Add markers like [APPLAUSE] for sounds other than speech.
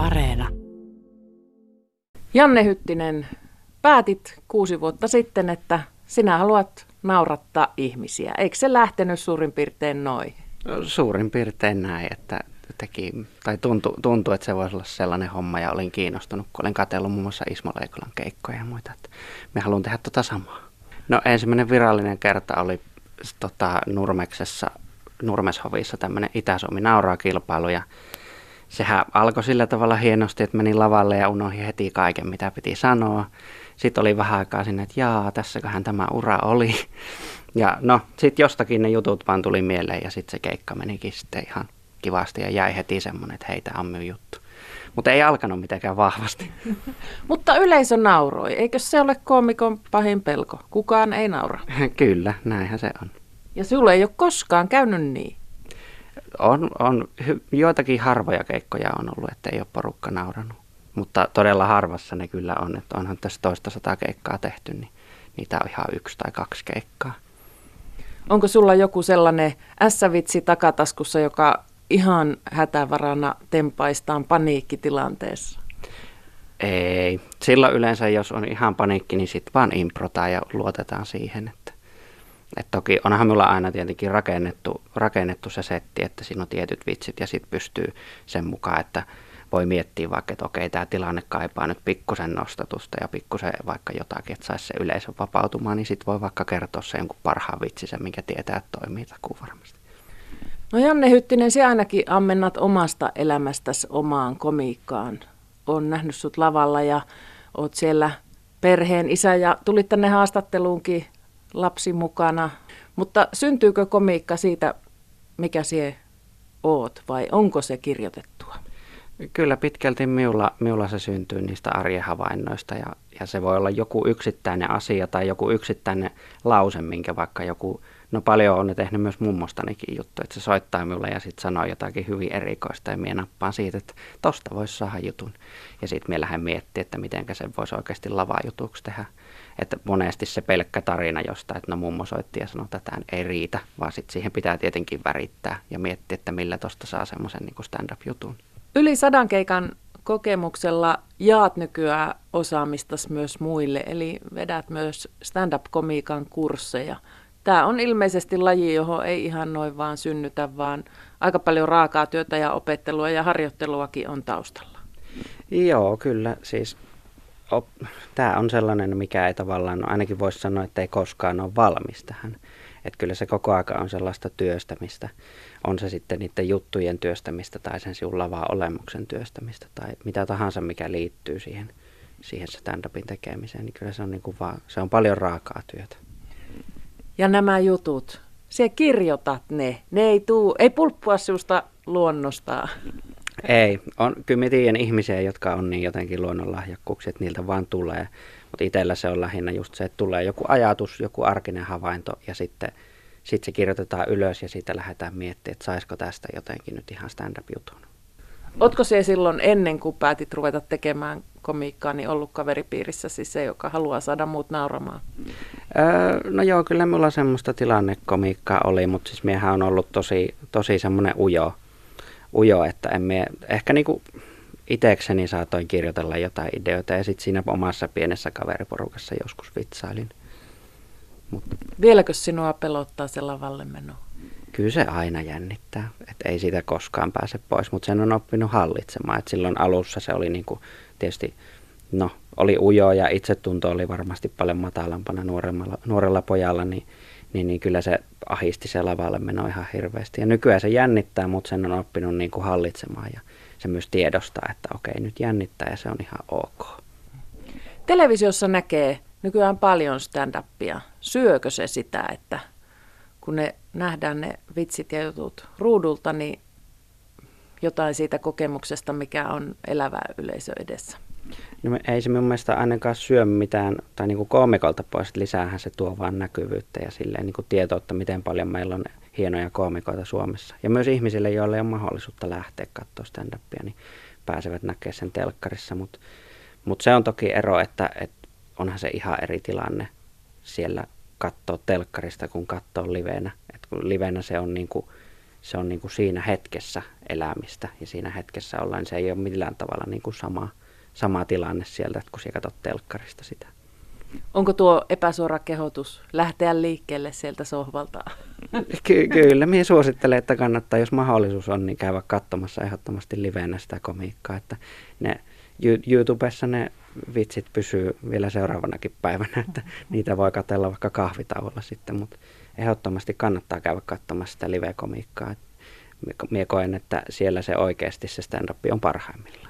Areena. Janne Hyttinen, päätit kuusi vuotta sitten, että sinä haluat naurattaa ihmisiä. Eikö se lähtenyt suurin piirtein noin? Suurin piirtein näin, että teki, tai tuntui, tuntui, että se voisi olla sellainen homma ja olin kiinnostunut, kun olin katsellut muun muassa Ismo Leikolan keikkoja ja muita, että me haluan tehdä tota samaa. No ensimmäinen virallinen kerta oli tota, Nurmeksessa, Nurmeshovissa tämmöinen Itä-Suomi nauraa kilpailu ja sehän alkoi sillä tavalla hienosti, että menin lavalle ja unohdin heti kaiken, mitä piti sanoa. Sitten oli vähän aikaa sinne, että jaa, tässäköhän tämä ura oli. Ja no, sitten jostakin ne jutut vaan tuli mieleen ja sitten se keikka menikin sitten ihan kivasti ja jäi heti semmoinen, että heitä on juttu. Mutta ei alkanut mitenkään vahvasti. [LAUGHS] Mutta yleisö nauroi. Eikö se ole koomikon pahin pelko? Kukaan ei naura. Kyllä, näinhän se on. Ja sulle ei ole koskaan käynyt niin. On, on joitakin harvoja keikkoja on ollut, että ei ole porukka nauranut. Mutta todella harvassa ne kyllä on, että onhan tässä toista sataa keikkaa tehty, niin niitä on ihan yksi tai kaksi keikkaa. Onko sulla joku sellainen ässävitsi takataskussa, joka ihan hätävarana tempaistaan paniikkitilanteessa? Ei. Silloin yleensä, jos on ihan paniikki, niin sitten vaan improtaan ja luotetaan siihen. Että, että toki onhan minulla aina tietenkin rakennettu, rakennettu se setti, että siinä on tietyt vitsit ja sitten pystyy sen mukaan, että voi miettiä vaikka, että okei, tämä tilanne kaipaa nyt pikkusen nostatusta ja pikkusen vaikka jotakin, että saisi se yleisö vapautumaan, niin sitten voi vaikka kertoa se jonkun parhaan vitsisen, minkä tietää, että toimii takuu varmasti. No Janne Hyttinen, se ainakin ammennat omasta elämästäsi omaan komiikkaan. On nähnyt sut lavalla ja oot siellä perheen isä ja tulit tänne haastatteluunkin lapsi mukana. Mutta syntyykö komiikka siitä, mikä sie oot vai onko se kirjoitettua? Kyllä pitkälti miulla, miulla se syntyy niistä arjen havainnoista ja, ja se voi olla joku yksittäinen asia tai joku yksittäinen lause, minkä vaikka joku No paljon on ne tehnyt myös mummostanikin juttu, että se soittaa minulle ja sitten sanoo jotakin hyvin erikoista ja minä nappaan siitä, että tosta voisi saada jutun. Ja sitten minä lähden miettimään, että miten se voisi oikeasti lavajutuksi tehdä. Että monesti se pelkkä tarina jostain, että no mummo soitti ja sanoi, että tämä ei riitä, vaan sitten siihen pitää tietenkin värittää ja miettiä, että millä tosta saa semmoisen niin stand-up-jutun. Yli sadan keikan kokemuksella jaat nykyään osaamistas myös muille, eli vedät myös stand-up-komiikan kursseja – Tämä on ilmeisesti laji, johon ei ihan noin vaan synnytä, vaan aika paljon raakaa työtä ja opettelua ja harjoitteluakin on taustalla. Joo, kyllä. Siis op, tämä on sellainen, mikä ei tavallaan, no ainakin voisi sanoa, että ei koskaan ole valmis tähän. Että kyllä se koko aika on sellaista työstämistä. On se sitten niiden juttujen työstämistä tai sen sinun lavaa olemuksen työstämistä tai mitä tahansa, mikä liittyy siihen, siihen stand-upin tekemiseen. Niin kyllä se on, niin kuin vaan, se on paljon raakaa työtä ja nämä jutut, se kirjoitat ne. Ne ei, tuu, ei pulppua sinusta luonnosta. Ei. On, kyllä mä tiedän ihmisiä, jotka on niin jotenkin luonnonlahjakkuuksia, että niiltä vaan tulee. Mutta itsellä se on lähinnä just se, että tulee joku ajatus, joku arkinen havainto ja sitten sit se kirjoitetaan ylös ja siitä lähdetään miettimään, että saisiko tästä jotenkin nyt ihan stand-up-jutun. Oletko se silloin ennen kuin päätit ruveta tekemään komiikkaa, niin ollut kaveripiirissä siis se, joka haluaa saada muut nauramaan? Öö, no joo, kyllä mulla semmoista tilannekomiikkaa oli, mutta siis miehän on ollut tosi, tosi semmoinen ujo, ujo, että en mie, ehkä niinku itekseni saatoin kirjoitella jotain ideoita ja sitten siinä omassa pienessä kaveriporukassa joskus vitsailin. Mut. Vieläkö sinua pelottaa se lavalle meno? Kyllä se aina jännittää, että ei siitä koskaan pääse pois, mutta sen on oppinut hallitsemaan. Et silloin alussa se oli niinku, tietysti, no, oli ujo ja itsetunto oli varmasti paljon matalampana nuorella, nuorella pojalla, niin, niin, niin kyllä se ahisti se lavalle meno ihan hirveästi. Ja nykyään se jännittää, mutta sen on oppinut niinku hallitsemaan ja se myös tiedostaa, että okei, nyt jännittää ja se on ihan ok. Televisiossa näkee nykyään paljon stand-upia. Syökö se sitä, että kun ne nähdään ne vitsit ja jutut ruudulta, niin jotain siitä kokemuksesta, mikä on elävä yleisö edessä. No ei se mun mielestä ainakaan syö mitään, tai niin koomikolta pois, lisäähän se tuo vaan näkyvyyttä ja silleen niin tietoutta, miten paljon meillä on hienoja koomikoita Suomessa. Ja myös ihmisille, joille ei ole mahdollisuutta lähteä katsoa stand-upia, niin pääsevät näkemään sen telkkarissa. Mutta mut se on toki ero, että, että onhan se ihan eri tilanne siellä katsoa telkkarista, kun katsoo livenä. Et kun livenä se on niin kuin, se on niin kuin siinä hetkessä elämistä ja siinä hetkessä ollaan. Se ei ole millään tavalla niin kuin sama, sama tilanne sieltä, kun sinä katsot telkkarista sitä. Onko tuo epäsuora kehotus lähteä liikkeelle sieltä sohvalta? [LAUGHS] Ky- kyllä, minä suosittelen, että kannattaa, jos mahdollisuus on, niin käydä katsomassa ehdottomasti liveenä sitä komiikkaa. Että ne, YouTubessa ne vitsit pysyy vielä seuraavanakin päivänä, että niitä voi katella vaikka kahvitauolla sitten, mutta ehdottomasti kannattaa käydä katsomassa sitä live-komiikkaa. Mie koen, että siellä se oikeasti se stand-up on parhaimmillaan.